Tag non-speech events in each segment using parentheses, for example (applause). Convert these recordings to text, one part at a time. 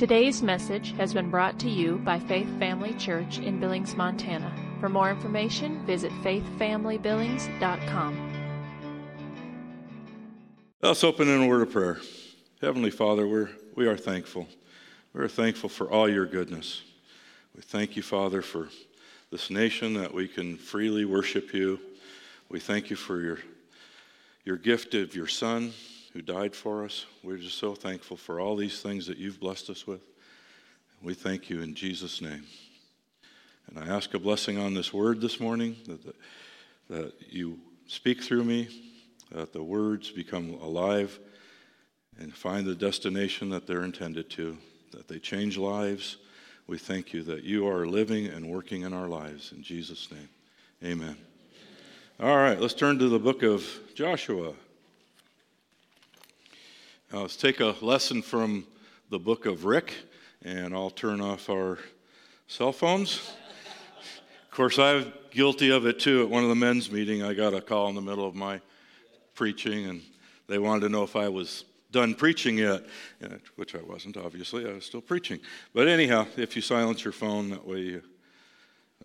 Today's message has been brought to you by Faith Family Church in Billings, Montana. For more information, visit faithfamilybillings.com. Let's open in a word of prayer. Heavenly Father, we're, we are thankful. We are thankful for all your goodness. We thank you, Father, for this nation that we can freely worship you. We thank you for your, your gift of your Son who died for us. We're just so thankful for all these things that you've blessed us with. We thank you in Jesus' name. And I ask a blessing on this word this morning that, that you speak through me, that the words become alive and find the destination that they're intended to, that they change lives. We thank you that you are living and working in our lives. In Jesus' name, amen. All right, let's turn to the book of Joshua. Now let's take a lesson from the book of Rick, and I'll turn off our cell phones. of course, I'm guilty of it too. At one of the men's meeting, I got a call in the middle of my preaching, and they wanted to know if I was done preaching yet, which I wasn't, obviously. I was still preaching. But anyhow, if you silence your phone, that way you,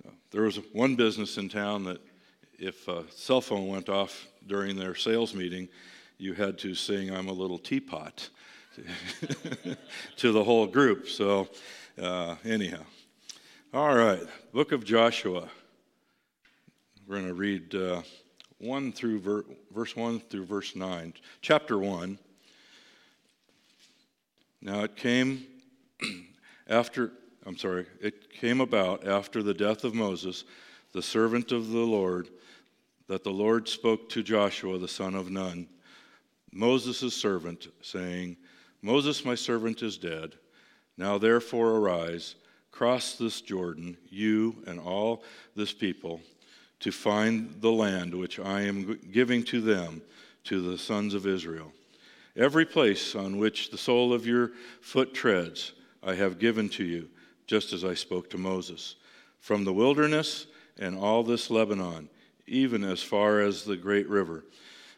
uh, there was one business in town that if a cell phone went off during their sales meeting, you had to sing I'm a Little Teapot (laughs) to the whole group. So, uh, anyhow. All right, book of Joshua. We're going to read uh, 1 through ver- verse 1 through verse 9. Chapter 1. Now it came (clears throat) after, I'm sorry, it came about after the death of Moses, the servant of the Lord, that the Lord spoke to Joshua the son of Nun Moses' servant, saying, Moses, my servant, is dead. Now therefore arise, cross this Jordan, you and all this people, to find the land which I am giving to them, to the sons of Israel. Every place on which the sole of your foot treads, I have given to you, just as I spoke to Moses. From the wilderness and all this Lebanon, even as far as the great river,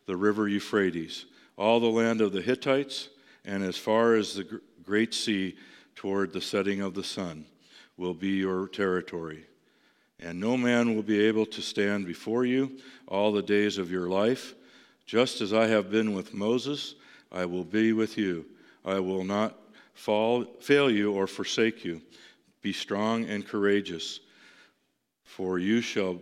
the river Euphrates all the land of the Hittites, and as far as the great sea toward the setting of the sun will be your territory. And no man will be able to stand before you all the days of your life. Just as I have been with Moses, I will be with you. I will not fall, fail you or forsake you. Be strong and courageous, for you shall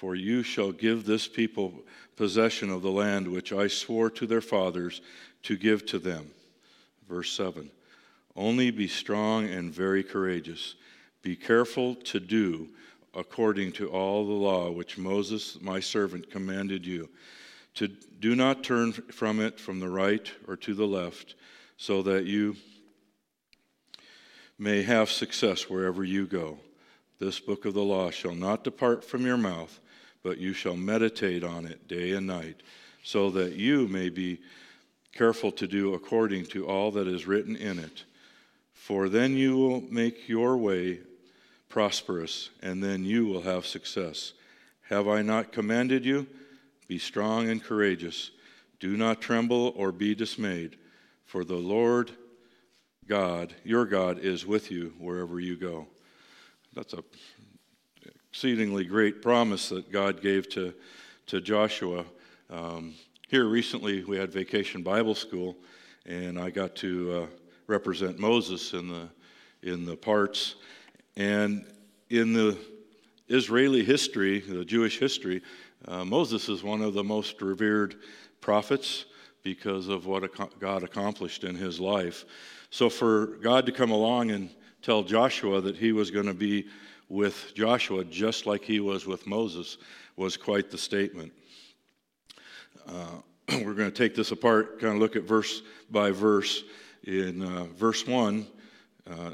for you shall give this people possession of the land which I swore to their fathers to give to them. Verse 7 Only be strong and very courageous. Be careful to do according to all the law which Moses, my servant, commanded you. To do not turn from it from the right or to the left, so that you may have success wherever you go. This book of the law shall not depart from your mouth but you shall meditate on it day and night, so that you may be careful to do according to all that is written in it. For then you will make your way prosperous, and then you will have success. Have I not commanded you? Be strong and courageous. Do not tremble or be dismayed, for the Lord God, your God, is with you wherever you go. That's a exceedingly great promise that God gave to, to Joshua. Um, here recently, we had Vacation Bible School, and I got to uh, represent Moses in the, in the parts. And in the Israeli history, the Jewish history, uh, Moses is one of the most revered prophets because of what God accomplished in his life. So, for God to come along and tell Joshua that he was going to be with Joshua, just like he was with Moses, was quite the statement. Uh, (clears throat) we're going to take this apart, kind of look at verse by verse. In uh, verse 1, uh,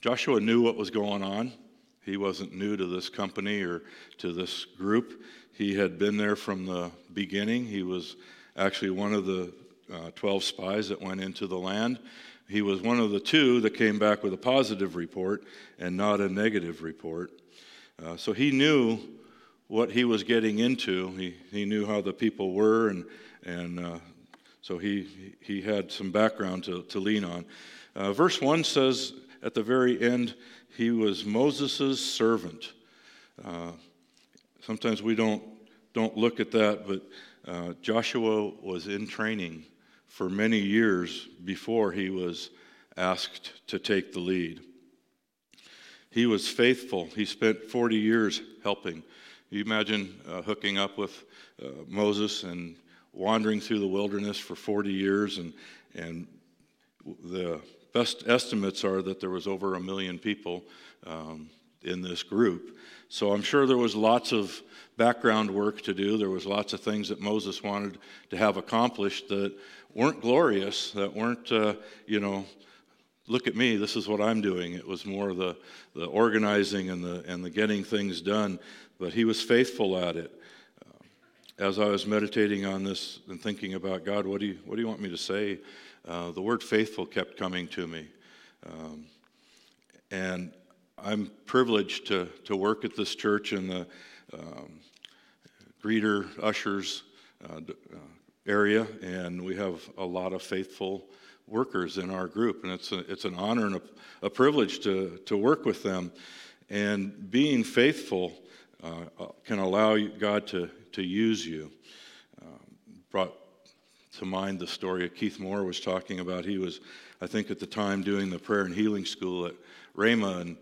Joshua knew what was going on. He wasn't new to this company or to this group. He had been there from the beginning. He was actually one of the uh, 12 spies that went into the land. He was one of the two that came back with a positive report and not a negative report. Uh, so he knew what he was getting into. He, he knew how the people were, and, and uh, So he, he had some background to, to lean on. Uh, verse 1 says at the very end, he was Moses' servant. Uh, sometimes we don't, don't look at that, but uh, Joshua was in training for many years before he was asked to take the lead. He was faithful. He spent 40 years helping. You imagine uh, hooking up with uh, Moses and wandering through the wilderness for 40 years, and, and the best estimates are that there was over a million people um, in this group. So I'm sure there was lots of background work to do. There was lots of things that Moses wanted to have accomplished that weren't glorious, that weren't, uh, you know, look at me, this is what I'm doing. It was more the, the organizing and the, and the getting things done, but he was faithful at it. Uh, as I was meditating on this and thinking about God, what do you, what do you want me to say? Uh, the word faithful kept coming to me. Um, and I'm privileged to, to work at this church in the um, greeter, ushers uh, uh, area, and we have a lot of faithful workers in our group, and it's, a, it's an honor and a, a privilege to, to work with them. And being faithful uh, uh can allow God to, to use you. Um, brought to mind the story Keith Moore was talking about. He was, I think, at the time doing the prayer and healing school at Rhema, and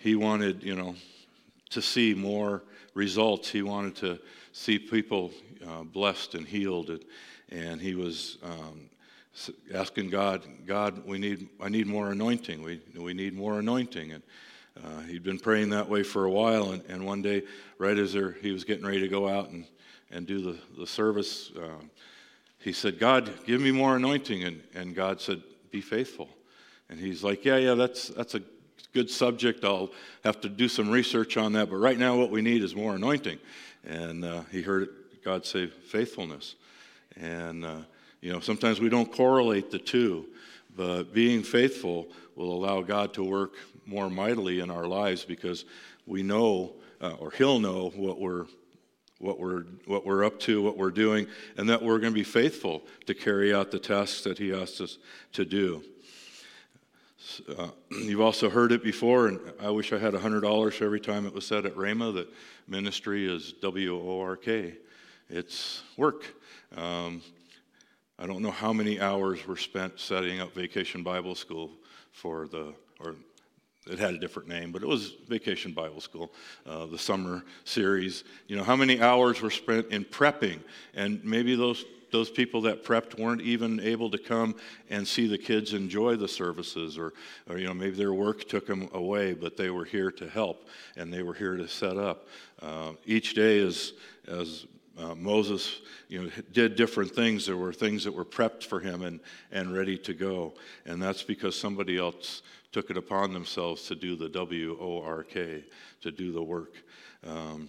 he wanted, you know, to see more results. He wanted to see people uh, blessed and healed, and, and he was um, asking God, God, we need, I need more anointing. We, we need more anointing. And uh, he'd been praying that way for a while, and, and one day, right as there, he was getting ready to go out and, and do the, the service, uh, he said, God, give me more anointing. And, and God said, Be faithful. And he's like, Yeah, yeah, that's, that's a good subject. I'll have to do some research on that. But right now, what we need is more anointing. And uh, he heard God say faithfulness. And, uh, you know, sometimes we don't correlate the two, but being faithful will allow God to work more mightily in our lives because we know, uh, or He'll know, what we're what we're, what we're up to, what we're doing, and that we're going to be faithful to carry out the tasks that He asks us to do. Uh, (clears throat) you've also heard it before, and I wish I had $100 every time it was said at Rhema that ministry is W O R K. It's work. Um, I don't know how many hours were spent setting up Vacation Bible School for the, or it had a different name, but it was Vacation Bible School, uh, the summer series. You know, how many hours were spent in prepping? And maybe those those people that prepped weren't even able to come and see the kids enjoy the services or, or you know maybe their work took them away but they were here to help and they were here to set up uh, each day as as uh, Moses, you know, did different things. There were things that were prepped for him and, and ready to go. And that's because somebody else took it upon themselves to do the W O R K, to do the work. Um,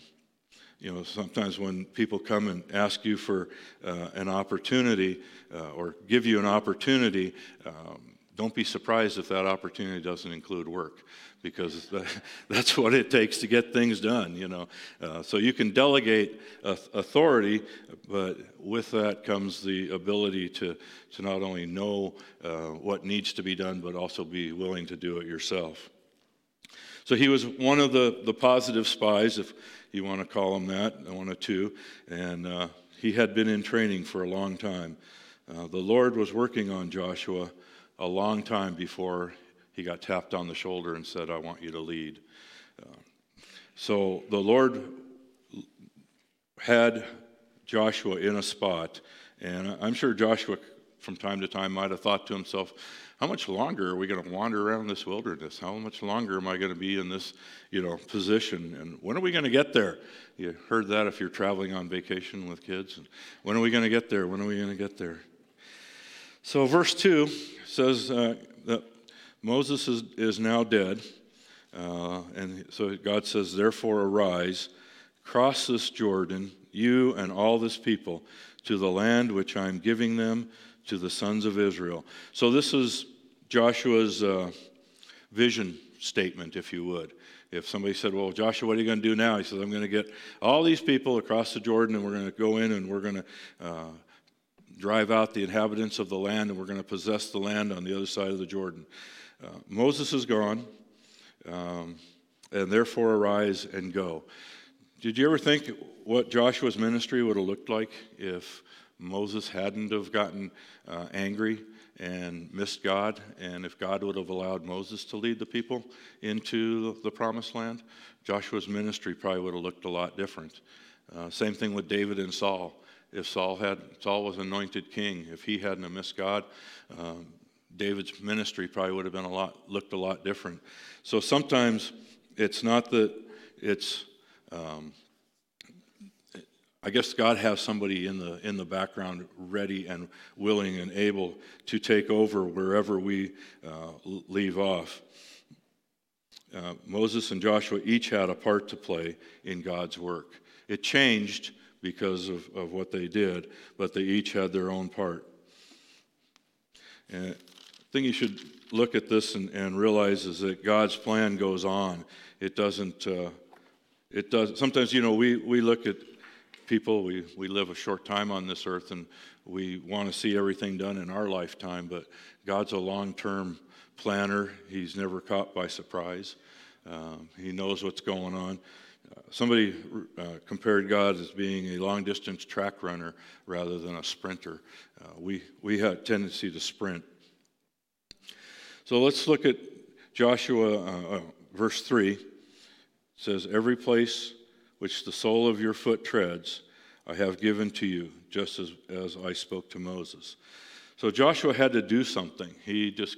you know, sometimes when people come and ask you for uh, an opportunity uh, or give you an opportunity, um, don't be surprised if that opportunity doesn't include work because (laughs) that's what it takes to get things done you know. Uh, so you can delegate authority but with that comes the ability to, to not only know uh, what needs to be done but also be willing to do it yourself so he was one of the, the positive spies if you want to call him that, one of two. And uh, he had been in training for a long time. Uh, the Lord was working on Joshua a long time before he got tapped on the shoulder and said, I want you to lead. Uh, so the Lord had Joshua in a spot, and I'm sure Joshua from time to time might have thought to himself, how much longer are we going to wander around this wilderness? How much longer am I going to be in this, you know, position? And when are we going to get there? You heard that if you're traveling on vacation with kids. And when are we going to get there? When are we going to get there? So verse two says uh, that Moses is, is now dead, uh, and so God says, "Therefore arise, cross this Jordan, you and all this people, to the land which I am giving them." To the sons of Israel. So, this is Joshua's uh, vision statement, if you would. If somebody said, Well, Joshua, what are you going to do now? He says, I'm going to get all these people across the Jordan and we're going to go in and we're going to uh, drive out the inhabitants of the land, and we're going to possess the land on the other side of the Jordan. Uh, Moses is gone, um, and therefore arise and go. Did you ever think what Joshua's ministry would have looked like if Moses hadn't have gotten uh, angry and missed God, and if God would have allowed Moses to lead the people into the promised land? Joshua's ministry probably would have looked a lot different. Uh, same thing with David and Saul. If Saul had Saul was anointed king, if he hadn't have missed God, um, David's ministry probably would have been a lot looked a lot different. So sometimes it's not that it's. Um, I guess God has somebody in the in the background ready and willing and able to take over wherever we uh, leave off. Uh, Moses and Joshua each had a part to play in God's work. It changed because of, of what they did, but they each had their own part. And I think you should look at this and, and realize is that God's plan goes on. It doesn't, uh, it does, sometimes, you know, we, we look at people, we, we live a short time on this earth and we want to see everything done in our lifetime, but God's a long term planner. He's never caught by surprise. Um, he knows what's going on. Uh, somebody uh, compared God as being a long distance track runner rather than a sprinter. Uh, we, we have a tendency to sprint. So let's look at Joshua, uh, uh, verse 3. It says, Every place which the sole of your foot treads, I have given to you, just as, as I spoke to Moses. So Joshua had to do something. He just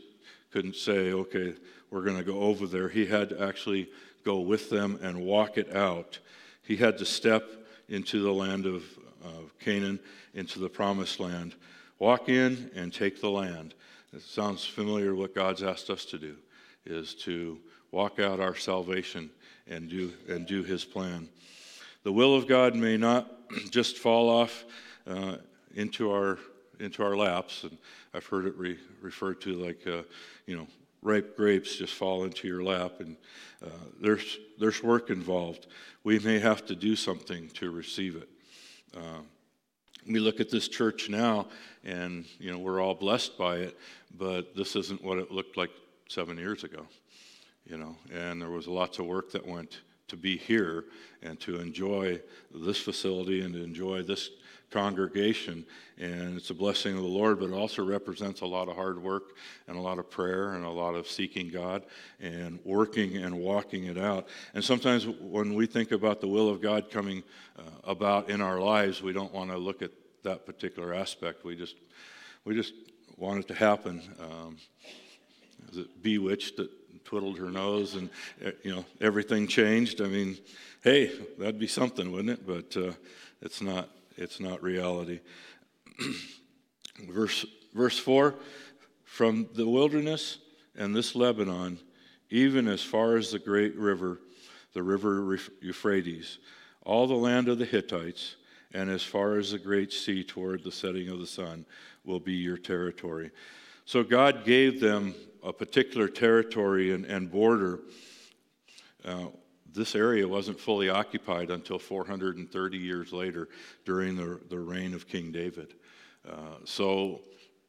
couldn't say, okay, we're going to go over there. He had to actually go with them and walk it out. He had to step into the land of, of Canaan, into the promised land, walk in and take the land. It sounds familiar what God's asked us to do, is to walk out our salvation and do, and do his plan. The will of God may not (clears throat) just fall off uh, into our into our laps, and I've heard it re- referred to like, uh, you know, ripe grapes just fall into your lap, and uh, there's there's work involved. We may have to do something to receive it. Uh, we look at this church now, and you know we're all blessed by it, but this isn't what it looked like seven years ago. You know, and there was lots of work that went to be here and to enjoy this facility and to enjoy this congregation. And it's a blessing of the Lord, but it also represents a lot of hard work and a lot of prayer and a lot of seeking God and working and walking it out. And sometimes when we think about the will of God coming uh, about in our lives, we don't want to look at that particular aspect. We just, we just want it to happen. Um, is it bewitched that twiddled her nose and uh, you know everything changed? I mean, hey, that'd be something, wouldn't it? But uh, it's not it's not reality. (clears throat) verse, verse 4 From the wilderness and this Lebanon, even as far as the great river, the river Euphrates, all the land of the Hittites, and as far as the great sea toward the setting of the sun, will be your territory. So God gave them a particular territory and, and border. Uh, this area wasn't fully occupied until 430 years later during the, the reign of King David. Uh, so,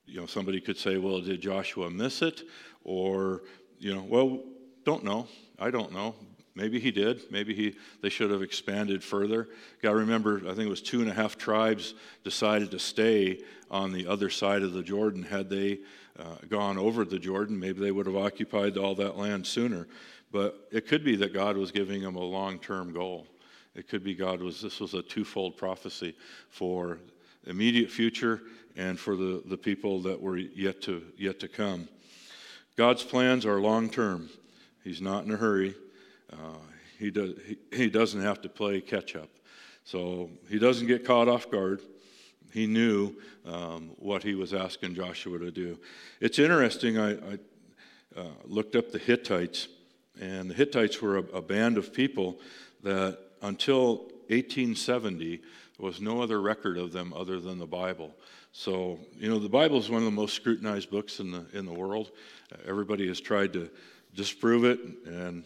you know, somebody could say, well, did Joshua miss it? Or, you know, well, don't know. I don't know. Maybe he did. Maybe he, they should have expanded further. Got to remember, I think it was two and a half tribes decided to stay on the other side of the Jordan. Had they uh, gone over the Jordan, maybe they would have occupied all that land sooner. But it could be that God was giving them a long term goal. It could be God was, this was a twofold prophecy for immediate future and for the, the people that were yet to, yet to come. God's plans are long term. He's not in a hurry. Uh, he, does, he, he doesn't have to play catch up. So he doesn't get caught off guard. He knew um, what he was asking Joshua to do. It's interesting, I, I uh, looked up the Hittites and the Hittites were a, a band of people that until 1870 there was no other record of them other than the Bible. So, you know, the Bible is one of the most scrutinized books in the, in the world. Everybody has tried to disprove it, and,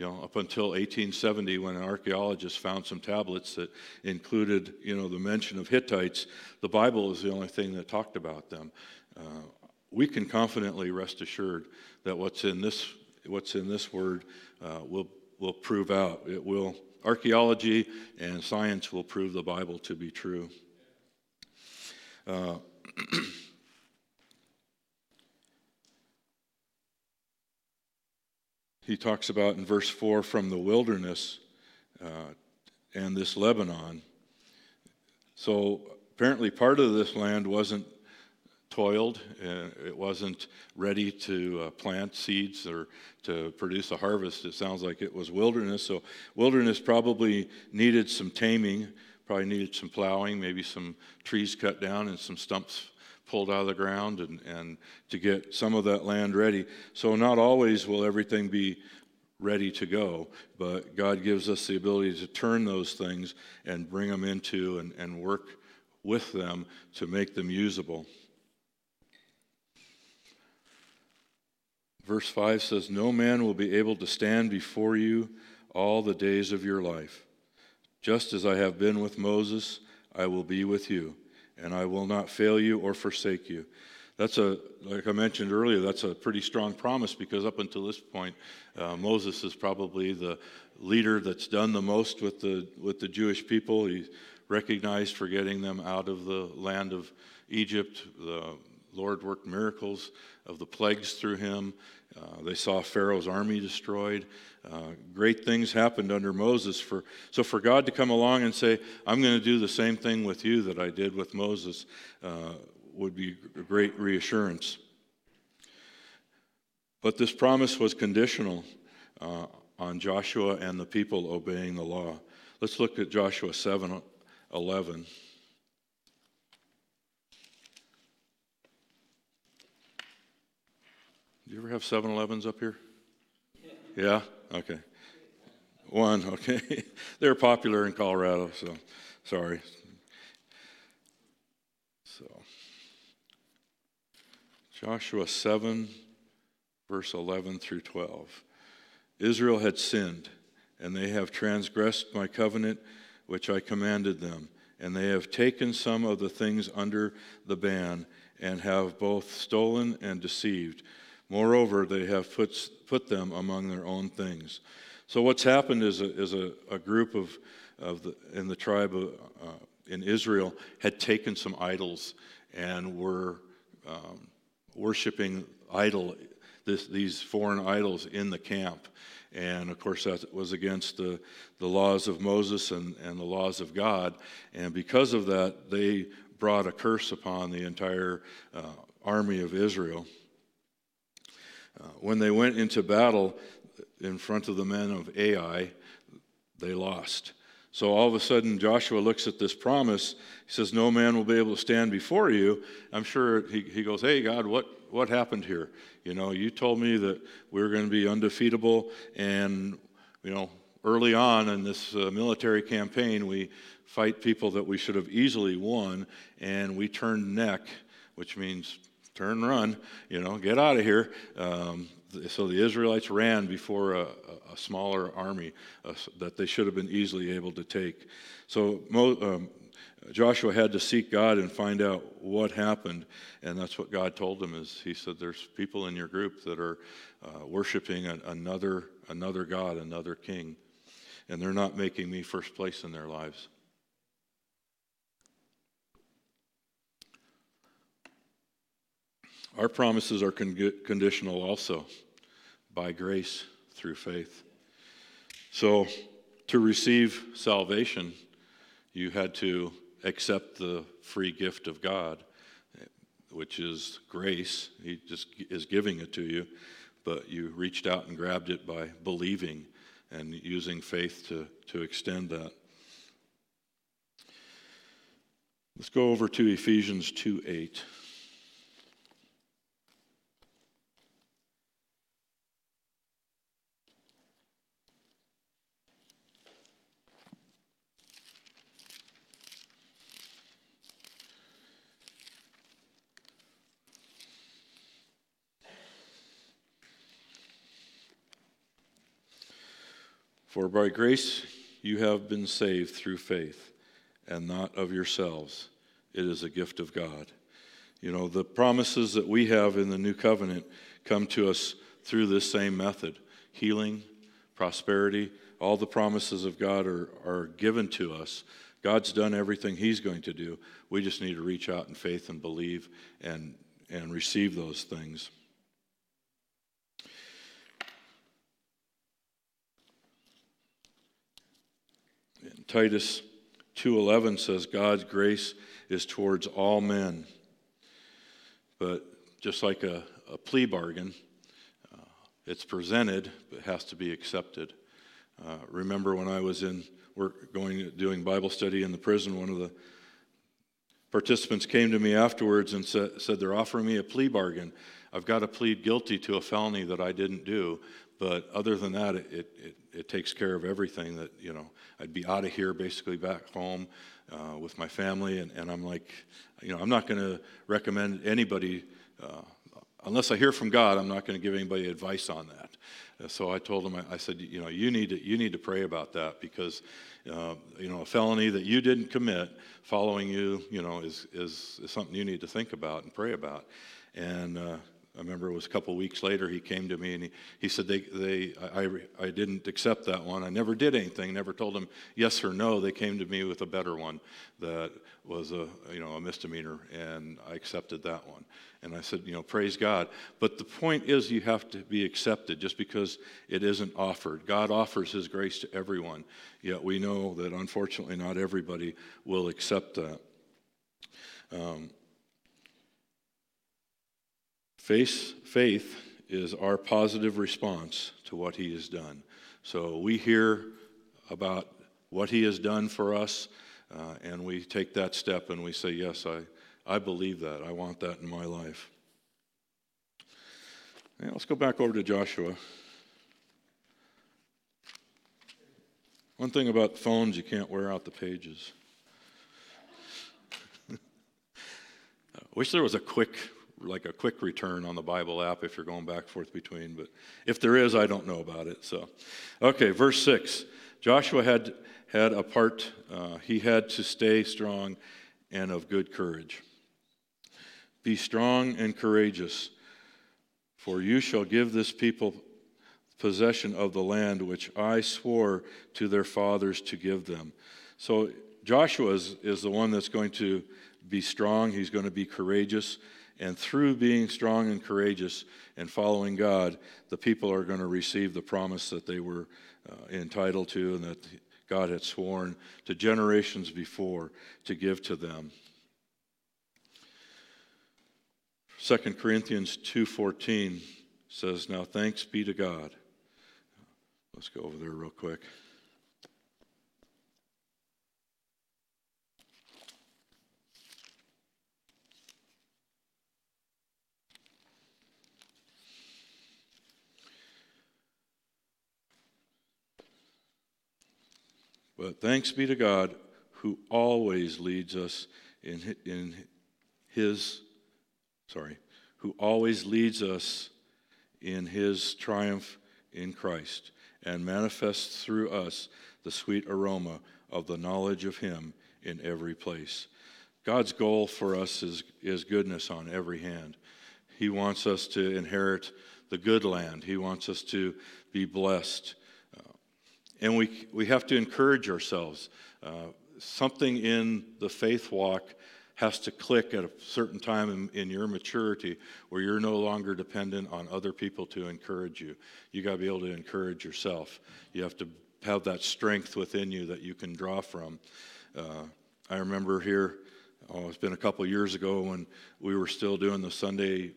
you know, up until 1870, when an archaeologist found some tablets that included, you know, the mention of Hittites, the Bible is the only thing that talked about them. Uh, we can confidently rest assured that what's in this, what's in this word uh, will, will prove out. It will, archaeology and science will prove the Bible to be true. Uh, (clears throat) he talks about in verse 4 from the wilderness uh, and this Lebanon. So apparently, part of this land wasn't toiled, uh, it wasn't ready to uh, plant seeds or to produce a harvest. It sounds like it was wilderness. So, wilderness probably needed some taming, probably needed some plowing, maybe some trees cut down and some stumps pulled out of the ground and, and to get some of that land ready. So, not always will everything be ready to go, but God gives us the ability to turn those things and bring them into and, and work with them to make them usable. Verse 5 says, No man will be able to stand before you all the days of your life. Just as I have been with Moses, I will be with you and I will not fail you or forsake you. That's a, like I mentioned earlier, that's a pretty strong promise because up until this point, uh, Moses is probably the leader that's done the most with the, with the Jewish people. He's recognized for getting them out of the land of Egypt. The Lord worked miracles of the plagues through him. Uh, they saw Pharaoh's army destroyed. Uh, great things happened under Moses. For, so for God to come along and say, I'm going to do the same thing with you that I did with Moses, uh, would be a great reassurance. But this promise was conditional uh, on Joshua and the people obeying the law. Let's look at Joshua 7 11. Do you ever have 7 Elevens up here? Yeah? Okay. One, okay. (laughs) They're popular in Colorado, so sorry. So, Joshua 7, verse 11 through 12. Israel had sinned, and they have transgressed my covenant which I commanded them, and they have taken some of the things under the ban, and have both stolen and deceived. Moreover, they have put, put them among their own things. So, what's happened is a, is a, a group of, of the, in the tribe of, uh, in Israel had taken some idols and were um, worshiping idol, this, these foreign idols in the camp. And of course, that was against the, the laws of Moses and, and the laws of God. And because of that, they brought a curse upon the entire uh, army of Israel. Uh, when they went into battle in front of the men of Ai, they lost. So all of a sudden, Joshua looks at this promise. He says, No man will be able to stand before you. I'm sure he, he goes, Hey, God, what, what happened here? You know, you told me that we are going to be undefeatable. And, you know, early on in this uh, military campaign, we fight people that we should have easily won, and we turned neck, which means turn run, you know, get out of here. Um, so the Israelites ran before a, a smaller army uh, that they should have been easily able to take. So um, Joshua had to seek God and find out what happened, and that's what God told him. Is He said, "There's people in your group that are uh, worshiping an, another another God, another king, and they're not making me first place in their lives." Our promises are con- conditional also by grace through faith. So, to receive salvation, you had to accept the free gift of God, which is grace. He just is giving it to you, but you reached out and grabbed it by believing and using faith to, to extend that. Let's go over to Ephesians 2 8. For by grace you have been saved through faith, and not of yourselves. It is a gift of God. You know, the promises that we have in the new covenant come to us through this same method healing, prosperity, all the promises of God are, are given to us. God's done everything He's going to do. We just need to reach out in faith and believe and, and receive those things. Titus 2:11 says God's grace is towards all men. But just like a, a plea bargain, uh, it's presented but has to be accepted. Uh, remember when I was in work going doing Bible study in the prison, one of the participants came to me afterwards and said, said they're offering me a plea bargain. I've got to plead guilty to a felony that I didn't do, but other than that, it, it, it takes care of everything that, you know, I'd be out of here basically back home uh, with my family. And, and I'm like, you know, I'm not going to recommend anybody, uh, unless I hear from God, I'm not going to give anybody advice on that. Uh, so I told him, I, I said, you know, you need to, you need to pray about that because, uh, you know, a felony that you didn't commit following you, you know, is, is, is something you need to think about and pray about. And, uh, I remember it was a couple weeks later he came to me and he, he said they, they I, I didn't accept that one. I never did anything, never told them yes or no. They came to me with a better one that was a you know a misdemeanor and I accepted that one. And I said, you know, praise God. But the point is you have to be accepted just because it isn't offered. God offers his grace to everyone. Yet we know that unfortunately not everybody will accept that. Um, Faith, faith is our positive response to what He has done. So we hear about what He has done for us, uh, and we take that step and we say, Yes, I, I believe that. I want that in my life. Yeah, let's go back over to Joshua. One thing about phones, you can't wear out the pages. (laughs) I wish there was a quick like a quick return on the Bible app if you're going back and forth between. But if there is, I don't know about it. So, okay, verse six. Joshua had had a part. Uh, he had to stay strong and of good courage. Be strong and courageous, for you shall give this people possession of the land which I swore to their fathers to give them. So Joshua is, is the one that's going to be strong. He's going to be courageous. And through being strong and courageous and following God, the people are going to receive the promise that they were uh, entitled to and that God had sworn to generations before to give to them. 2 Corinthians 2:14 says, "Now thanks be to God." Let's go over there real quick. But thanks be to God who always leads us in, in his, sorry, who always leads us in his triumph in Christ and manifests through us the sweet aroma of the knowledge of him in every place. God's goal for us is, is goodness on every hand. He wants us to inherit the good land. He wants us to be blessed. And we, we have to encourage ourselves. Uh, something in the faith walk has to click at a certain time in, in, your maturity where you're no longer dependent on other people to encourage you. You got to be able to encourage yourself. You have to have that strength within you that you can draw from. Uh, I remember here, oh, it's been a couple years ago when we were still doing the Sunday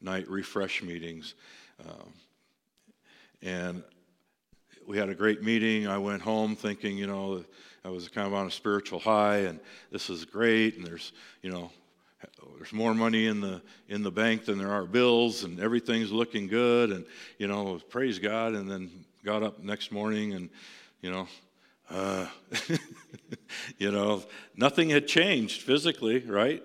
night refresh meetings. Um, and we had a great meeting. I went home thinking, you know, I was kind of on a spiritual high, and this is great. And there's, you know, there's more money in the in the bank than there are bills, and everything's looking good. And you know, praise God. And then got up next morning, and you know, uh, (laughs) you know, nothing had changed physically, right?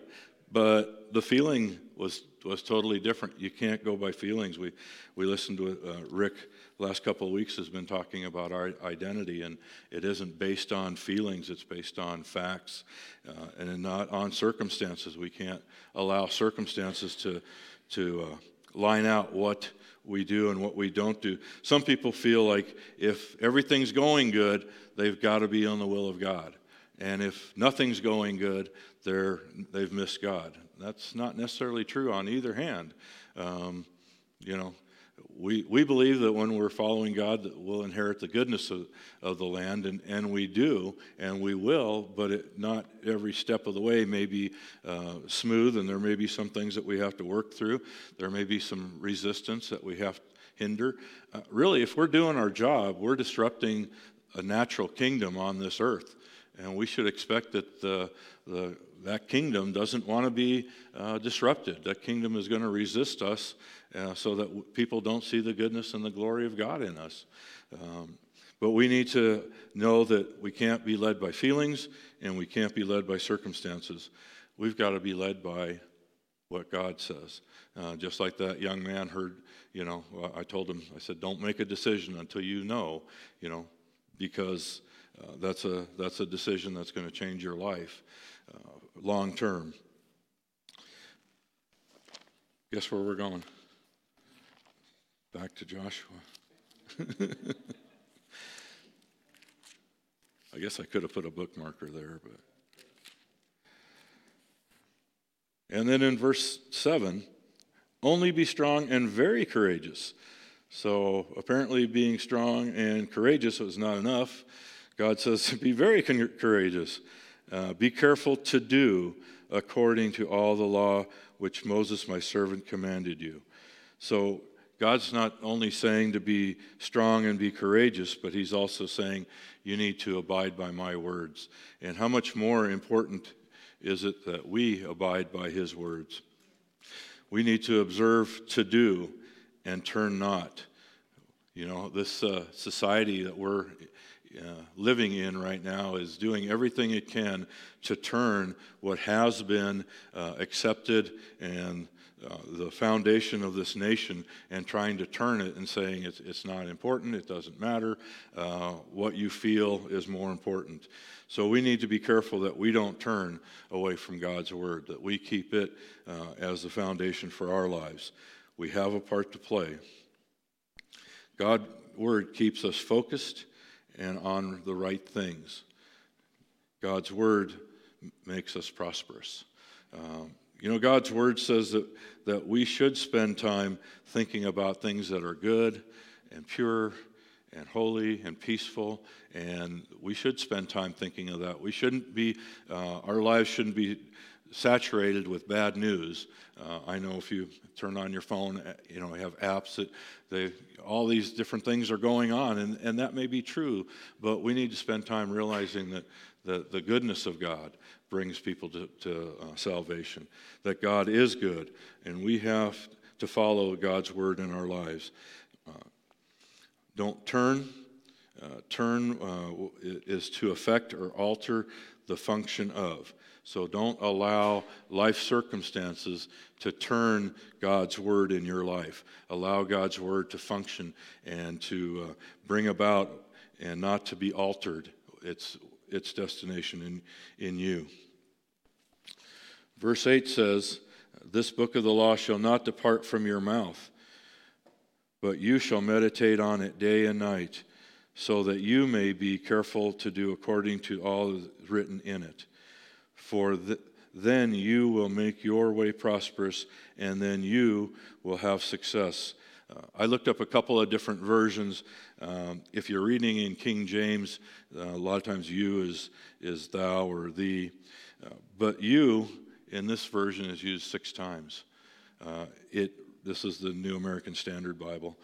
but the feeling was was totally different. You can't go by feelings. We we listened to uh, Rick last couple of weeks has been talking about our identity, and it isn't based on feelings. It's based on facts, uh, and not on circumstances. We can't allow circumstances to to uh, line out what we do and what we don't do. Some people feel like if everything's going good, they've got to be on the will of God. And if nothing's going good, they're, they've missed God. That's not necessarily true on either hand. Um, you know, we, we believe that when we're following God, that we'll inherit the goodness of, of the land, and, and we do, and we will, but it, not every step of the way may be uh, smooth, and there may be some things that we have to work through. There may be some resistance that we have hinder. Uh, really, if we're doing our job, we're disrupting a natural kingdom on this earth, and we should expect that the, the that kingdom doesn't want to be uh, disrupted. That kingdom is going to resist us uh, so that w- people don't see the goodness and the glory of God in us. Um, but we need to know that we can't be led by feelings and we can't be led by circumstances. We've got to be led by what God says. Uh, just like that young man heard, you know, I told him, I said, don't make a decision until you know, you know, because uh, that's, a, that's a decision that's going to change your life uh, long term. Guess where we're going? Back to Joshua. (laughs) I guess I could have put a bookmarker there, but. And then in verse 7, only be strong and very courageous. So apparently, being strong and courageous was not enough. God says, (laughs) be very courageous. Uh, be careful to do according to all the law which Moses, my servant, commanded you. So God's not only saying to be strong and be courageous, but He's also saying you need to abide by my words. And how much more important is it that we abide by His words? We need to observe to do and turn not. You know, this uh, society that we're uh, living in right now is doing everything it can to turn what has been uh, accepted and uh, the foundation of this nation and trying to turn it and saying it's, it's not important, it doesn't matter, uh, what you feel is more important. So we need to be careful that we don't turn away from God's word, that we keep it uh, as the foundation for our lives. We have a part to play. God's word keeps us focused and on the right things. God's word makes us prosperous. Um, you know, God's word says that, that we should spend time thinking about things that are good and pure and holy and peaceful, and we should spend time thinking of that. We shouldn't be, uh, our lives shouldn't be saturated with bad news. Uh, I know if you turn on your phone, uh, you know, have apps that they, all these different things are going on, and, and that may be true, but we need to spend time realizing that the, the goodness of God brings people to, to uh, salvation, that God is good, and we have to follow God's word in our lives. Uh, don't turn. Turn uh, is to affect or alter the function of. So don't allow life circumstances to turn God's word in your life. Allow God's word to function and to uh, bring about and not to be altered its, its destination in, in you. Verse 8 says, This book of the law shall not depart from your mouth, but you shall meditate on it day and night, so that you may be careful to do according to all written in it. For th- then you will make your way prosperous, and then you will have success. Uh, I looked up a couple of different versions. Um, if you're reading in King James, uh, a lot of times you is, is thou or thee. Uh, but you in this version is used six times. Uh, it, this is the New American Standard Bible.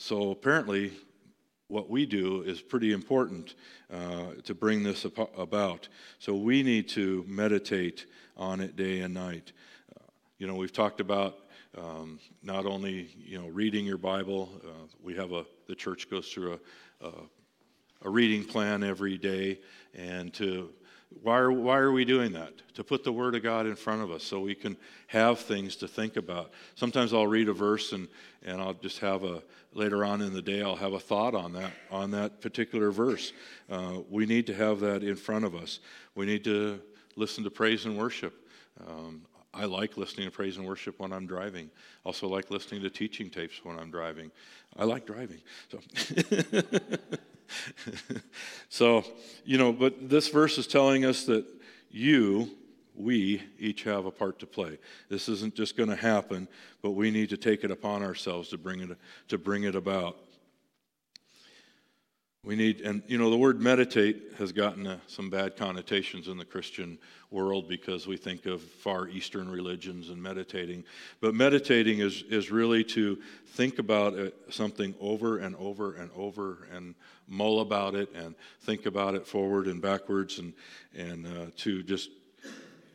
So apparently, what we do is pretty important uh, to bring this about. So we need to meditate on it day and night. Uh, you know, we've talked about um, not only you know reading your Bible. Uh, we have a the church goes through a, a, a reading plan every day, and to Why are, why are we doing that? To put the Word of God in front of us so we can have things to think about. Sometimes I'll read a verse and, and I'll just have a, later on in the day, I'll have a thought on that, on that particular verse. Uh, we need to have that in front of us. We need to listen to praise and worship. Um, I like listening to praise and worship when I'm driving. Also like listening to teaching tapes when I'm driving. I like driving. So (laughs) (laughs) so, you know, but this verse is telling us that you, we, each have a part to play. This isn't just going to happen, but we need to take it upon ourselves to bring it, to bring it about. We need, and you know, the word meditate has gotten uh, some bad connotations in the Christian world because we think of Far Eastern religions and meditating. But meditating is, is really to think about it, something over and over and over and mull about it and think about it forward and backwards and, and uh, to just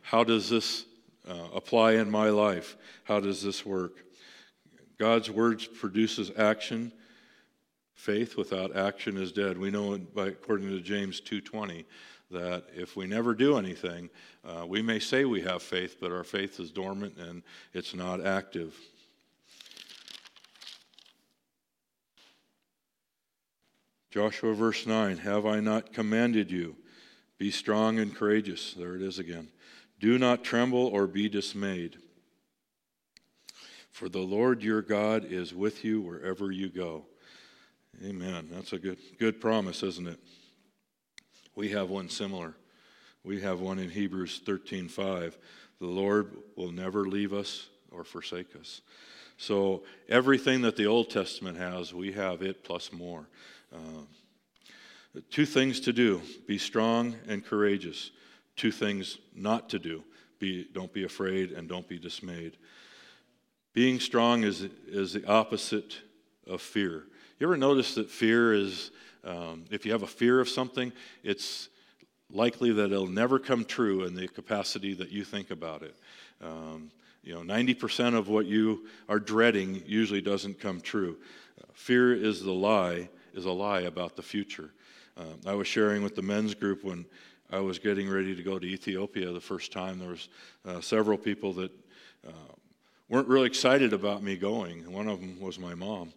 how does this uh, apply in my life? How does this work? God's words produces action Faith without action is dead. We know, by, according to James 2:20, that if we never do anything, uh, we may say we have faith, but our faith is dormant and it's not active. Joshua verse 9 Have I not commanded you? Be strong and courageous. There it is again. Do not tremble or be dismayed. For the Lord your God is with you wherever you go. Amen. That's a good, good promise, isn't it? We have one similar. We have one in Hebrews 13:5. The Lord will never leave us or forsake us. So everything that the Old Testament has, we have it plus more. Uh, two things to do: be strong and courageous. Two things not to do: be don't be afraid and don't be dismayed. Being strong is is the opposite of fear. You ever notice that fear is, um, if you have a fear of something, it's likely that it'll never come true in the capacity that you think about it. Um, you know, 90% of what you are dreading usually doesn't come true. Uh, fear is the lie, is a lie about the future. Um, I was sharing with the men's group when I was getting ready to go to Ethiopia the first time. There was uh, several people that uh, weren't really excited about me going. One of them was my mom.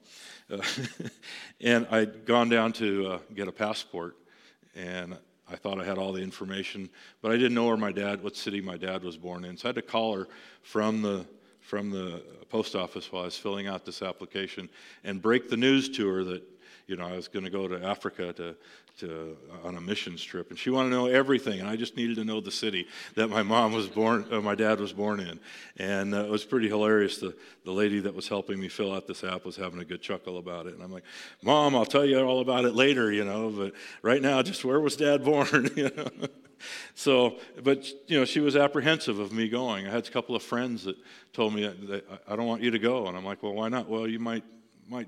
(laughs) And I'd gone down to uh, get a passport, and I thought I had all the information, but I didn't know where my dad, what city my dad was born in. So I had to call her from the from the post office while I was filling out this application and break the news to her that you know I was going to go to Africa to to, on a missions trip, and she wanted to know everything, and I just needed to know the city that my mom was born, uh, my dad was born in, and uh, it was pretty hilarious. The the lady that was helping me fill out this app was having a good chuckle about it, and I'm like, "Mom, I'll tell you all about it later, you know, but right now, just where was Dad born?" (laughs) you know. So, but you know, she was apprehensive of me going. I had a couple of friends that told me that I don't want you to go, and I'm like, "Well, why not?" Well, you might might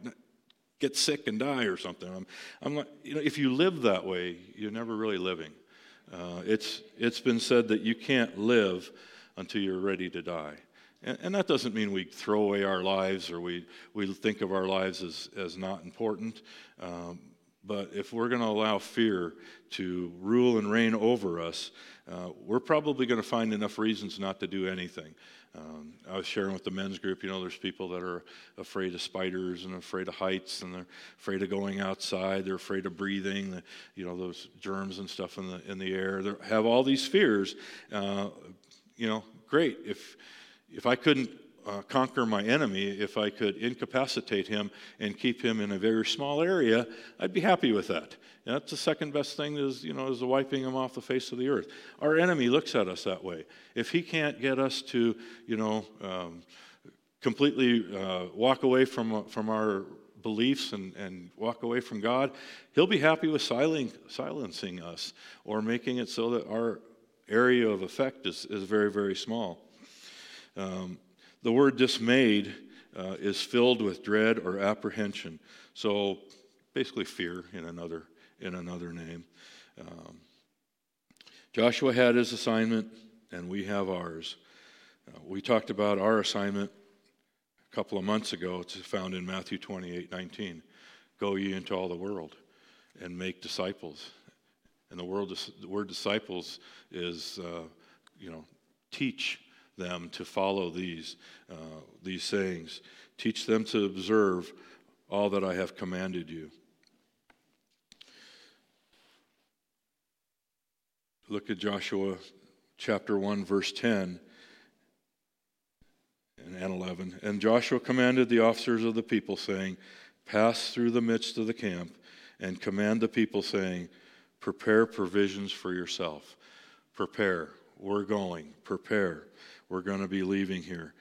get sick and die or something. I'm, I'm like, you know, if you live that way, you're never really living. Uh, it's, it's been said that you can't live until you're ready to die. And, and, that doesn't mean we throw away our lives or we, we think of our lives as, as not important. Um, but if we're going to allow fear to rule and reign over us, uh, we're probably going to find enough reasons not to do anything. Um, I was sharing with the men's group, you know, there's people that are afraid of spiders and afraid of heights and they're afraid of going outside. They're afraid of breathing, the, you know, those germs and stuff in the, in the air. They have all these fears. Uh, you know, great. If, if I couldn't uh, conquer my enemy, if I could incapacitate him and keep him in a very small area, I'd be happy with that. And that's the second best thing is, you know, is wiping him off the face of the earth. Our enemy looks at us that way. If he can't get us to, you know, um, completely uh, walk away from, from our beliefs and, and walk away from God, he'll be happy with silen- silencing us or making it so that our area of effect is, is very, very small. Um, the word dismayed uh, is filled with dread or apprehension. So basically, fear in another, in another name. Um, Joshua had his assignment, and we have ours. Uh, we talked about our assignment a couple of months ago. It's found in Matthew 28 19. Go ye into all the world and make disciples. And the word, the word disciples is, uh, you know, teach them to follow these, uh, these sayings. Teach them to observe all that I have commanded you. Look at Joshua chapter 1, verse 10 and 11. And Joshua commanded the officers of the people, saying, Pass through the midst of the camp and command the people, saying, Prepare provisions for yourself. Prepare. We're going. Prepare. We're going to be leaving here.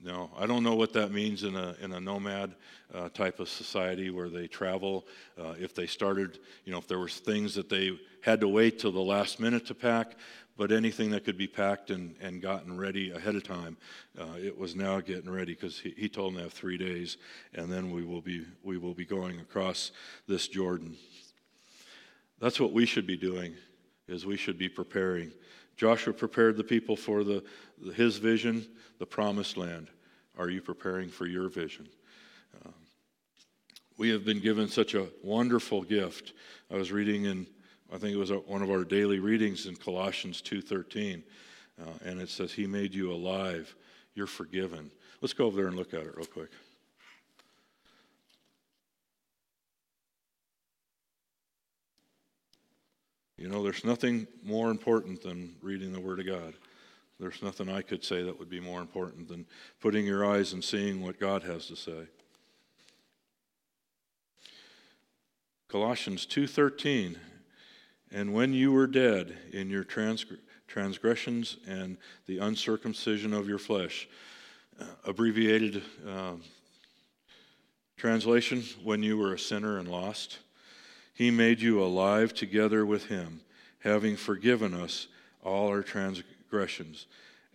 No, I don't know what that means in a, in a nomad uh, type of society where they travel. Uh, if they started, you know, if there was things that they had to wait till the last minute to pack, but anything that could be packed and, and gotten ready ahead of time, uh, it was now getting ready because he, he told them to have three days, and then we will be we will be going across this Jordan. That's what we should be doing, is we should be preparing. Joshua prepared the people for the, his vision, the promised land. Are you preparing for your vision? Um, we have been given such a wonderful gift. I was reading in, I think it was one of our daily readings in Colossians 2.13, uh, and it says, he made you alive. You're forgiven. Let's go over there and look at it real quick. You know, there's nothing more important than reading the Word of God. There's nothing I could say that would be more important than putting your eyes and seeing what God has to say. Colossians 2:13 And when you were dead in your transgressions and the uncircumcision of your flesh uh, abbreviated uh, translation when you were a sinner and lost he made you alive together with him, having forgiven us all our transgressions.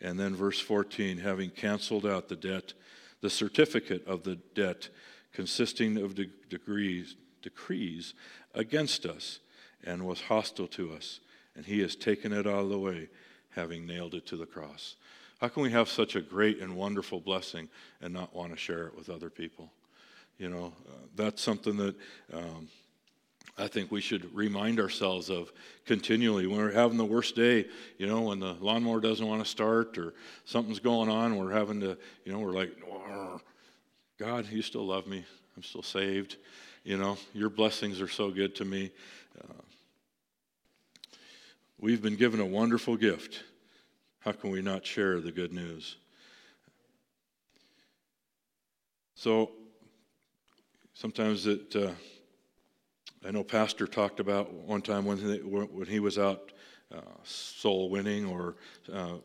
And then verse 14, having canceled out the debt, the certificate of the debt consisting of de- degrees, decrees against us and was hostile to us. And he has taken it out of the way, having nailed it to the cross. How can we have such a great and wonderful blessing and not want to share it with other people? You know, uh, that's something that um, I think we should remind ourselves of continually when we're having the worst day, you know, when the lawnmower doesn't want to start or something's going on, we're having to, you know, we're like, God, you still love me. I'm still saved. You know, your blessings are so good to me. Uh, we've been given a wonderful gift. How can we not share the good news? So sometimes it. Uh, I know Pastor talked about one time when he, when he was out uh, soul winning or uh,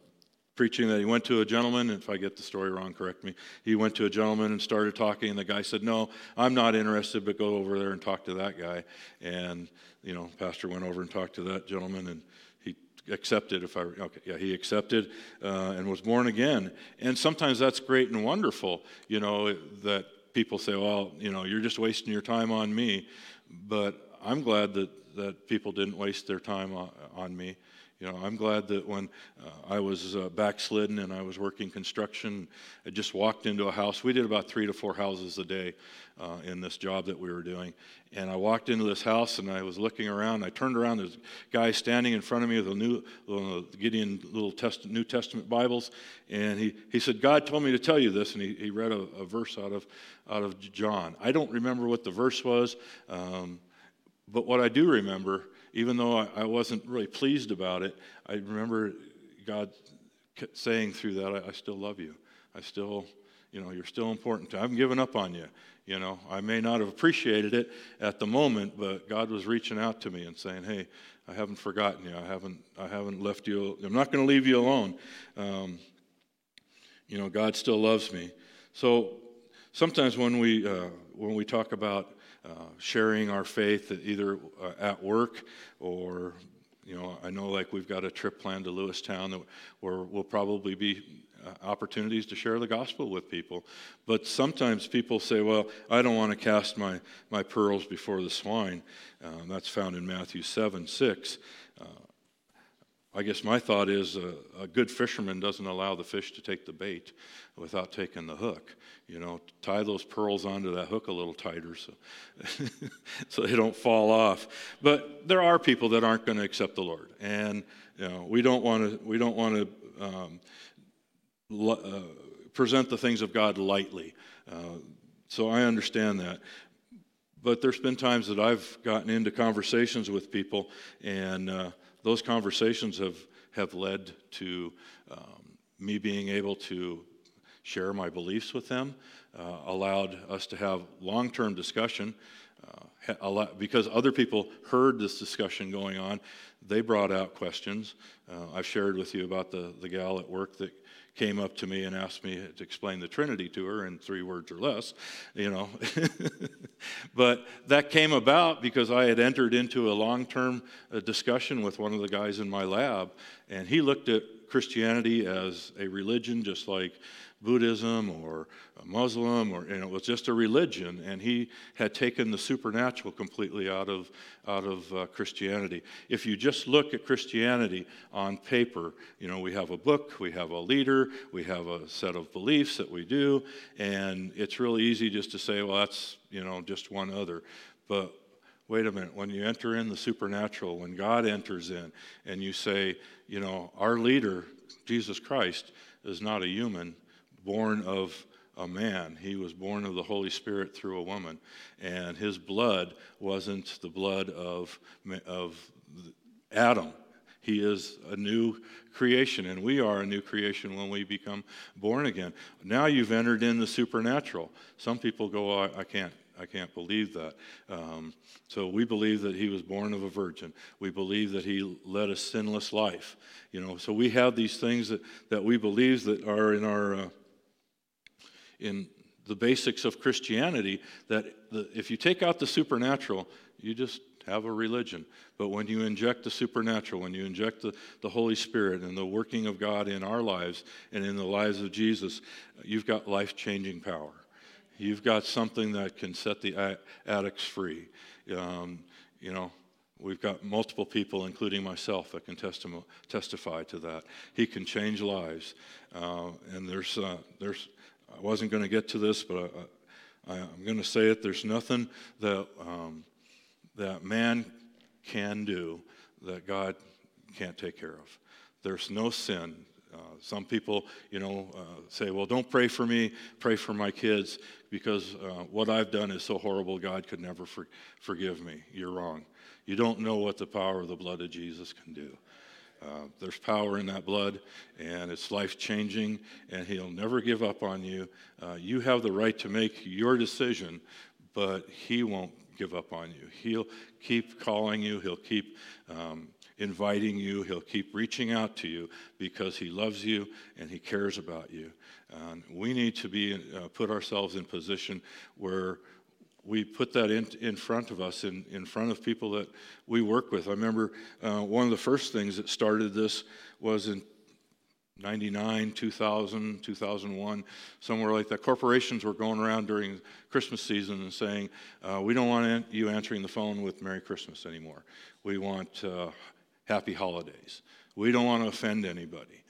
preaching that he went to a gentleman, if I get the story wrong, correct me. He went to a gentleman and started talking, and the guy said, No, I'm not interested, but go over there and talk to that guy. And, you know, Pastor went over and talked to that gentleman, and he accepted, if I, okay, yeah, he accepted uh, and was born again. And sometimes that's great and wonderful, you know, that people say, Well, you know, you're just wasting your time on me. But I'm glad that, that people didn't waste their time on, on me. You know, I'm glad that when uh, I was uh, backslidden and I was working construction, I just walked into a house. We did about three to four houses a day uh, in this job that we were doing. And I walked into this house and I was looking around. I turned around. There's a guy standing in front of me with a new uh, Gideon little test, New Testament Bibles. And he, he said, God told me to tell you this. And he, he read a, a verse out of, out of John. I don't remember what the verse was, um, but what I do remember even though I, wasn't really pleased about it, I remember God saying through that, I, still love you. I still, you know, you're still important to. I haven't given up on you. You know, I may not have appreciated it at the moment, but God was reaching out to me and saying, "Hey, I haven't forgotten you. I haven't, I haven't left you. I'm not going to leave you alone. Um, you know, God still loves me." So sometimes when we uh, when we talk about sharing our faith either uh, at work or you know i know like we've got a trip planned to lewistown where we'll probably be uh, opportunities to share the gospel with people. But sometimes people say well i don't want to cast my, my pearls before the swine. That's found in matthew 7 6 I guess my thought is a, a, good fisherman doesn't allow the fish to take the bait without taking the hook. You know, tie those pearls onto that hook a little tighter so, (laughs) so they don't fall off. But there are people that aren't going to accept the Lord, and you know, we don't want to we don't want to um, uh, present the things of God lightly. Uh, so I understand that. But there's been times that I've gotten into conversations with people, and uh, those conversations have, have led to um, me being able to share my beliefs with them, uh, allowed us to have long term discussion. Uh, because other people heard this discussion going on, they brought out questions. Uh, I've shared with you about the, the gal at work that came up to me and asked me to explain the Trinity to her in three words or less, you know. (laughs) but that came about because I had entered into a long term uh, discussion with one of the guys in my lab, and he looked at Christianity as a religion just like Buddhism or Muslim, or and it was just a religion, and he had taken the supernatural completely out of out of uh, Christianity. If you just look at Christianity on paper, you know we have a book, we have a leader, we have a set of beliefs that we do, and it's really easy just to say, well, that's you know just one other, but wait a minute, when you enter in the supernatural, when God enters in, and you say, you know, our leader, Jesus Christ, is not a human, born of a man. He was born of the Holy Spirit through a woman. And his blood wasn't the blood of, of Adam. He is a new creation, and we are a new creation when we become born again. Now you've entered in the supernatural. Some people go, oh, I, can't. I can't believe that. Um, so we believe that he was born of a virgin. We believe that he led a sinless life. You know, so we have these things that, that we believe that are in our uh, in the basics of Christianity that the, if you take out the supernatural, you just have a religion. But when you inject the supernatural, when you inject the, the Holy Spirit and the working of God in our lives and in the lives of Jesus, you've got life changing power. You've got something that can set the addicts free. Um, you know, we've got multiple people, including myself, that can testi- testify to that. He can change lives. Uh, and there's, uh, there's, I wasn't going to get to this, but I, am going to say it. There's nothing that, um, that man can do that God can't take care of. There's no sin. Uh, some people, you know, uh, say, well, don't pray for me, pray for my kids, because uh, what I've done is so horrible, God could never for- forgive me. You're wrong. You don't know what the power of the blood of Jesus can do. Uh, there's power in that blood, and it's life changing, and He'll never give up on you. Uh, you have the right to make your decision, but He won't give up on you. He'll keep calling you, He'll keep um, inviting you, He'll keep reaching out to you because He loves you and He cares about you. And we need to be uh, put ourselves in position where we put that in, in front of us, in, in front of people that we work with. I remember uh, one of the first things that started this was in 99, 2000, 2001, somewhere like that. Corporations were going around during Christmas season and saying, uh, We don't want you answering the phone with Merry Christmas anymore. We want uh, Happy Holidays. We don't want to offend anybody.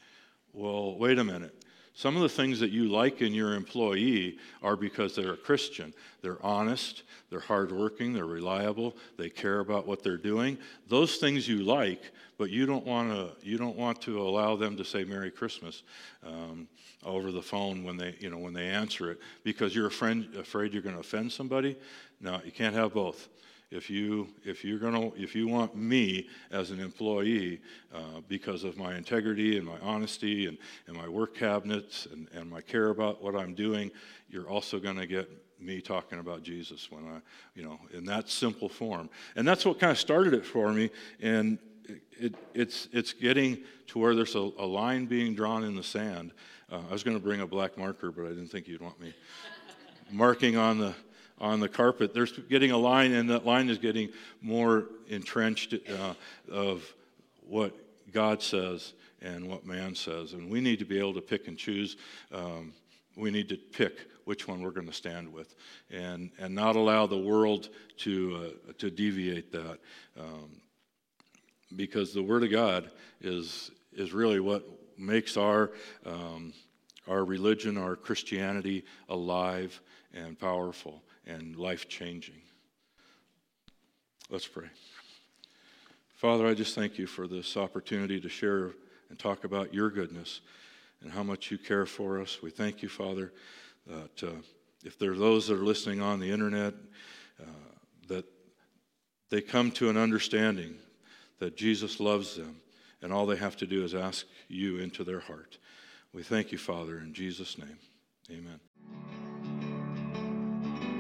Well, wait a minute. Some of the things that you like in your employee are because they're a Christian. They're honest, they're hardworking, they're reliable, they care about what they're doing. Those things you like, but you don't want to you don't want to allow them to say Merry Christmas um, over the phone when they you know when they answer it because you're friend, afraid you're going to offend somebody. No, you can't have both if you if you're to if you want me as an employee uh, because of my integrity and my honesty and, and my work cabinets and, and my care about what i'm doing you're also to get me talking about jesus when i you know in that simple form. And that's what kind of started it for me and it, it's it's getting to where there's a, a line being drawn in the sand. Uh, i was going to bring a black marker but i didn't think you'd want me (laughs) marking on the on the carpet. There's getting a line, and that line is getting more entrenched uh, of what God says and what man says. And we need to be able to pick and choose. Um, we need to pick which one we're going to stand with and, and not allow the world to, uh, to deviate that. Um, because the Word of God is, is really what makes our, um, our religion, our Christianity alive and powerful and life changing. Let's pray. Father, I just thank you for this opportunity to share and talk about your goodness and how much you care for us. We thank you, Father, that uh, if there are those that are listening on the internet, uh, that they come to an understanding that Jesus loves them, and all they have to do is ask you into their heart. We thank you, Father, in Jesus' name. Amen.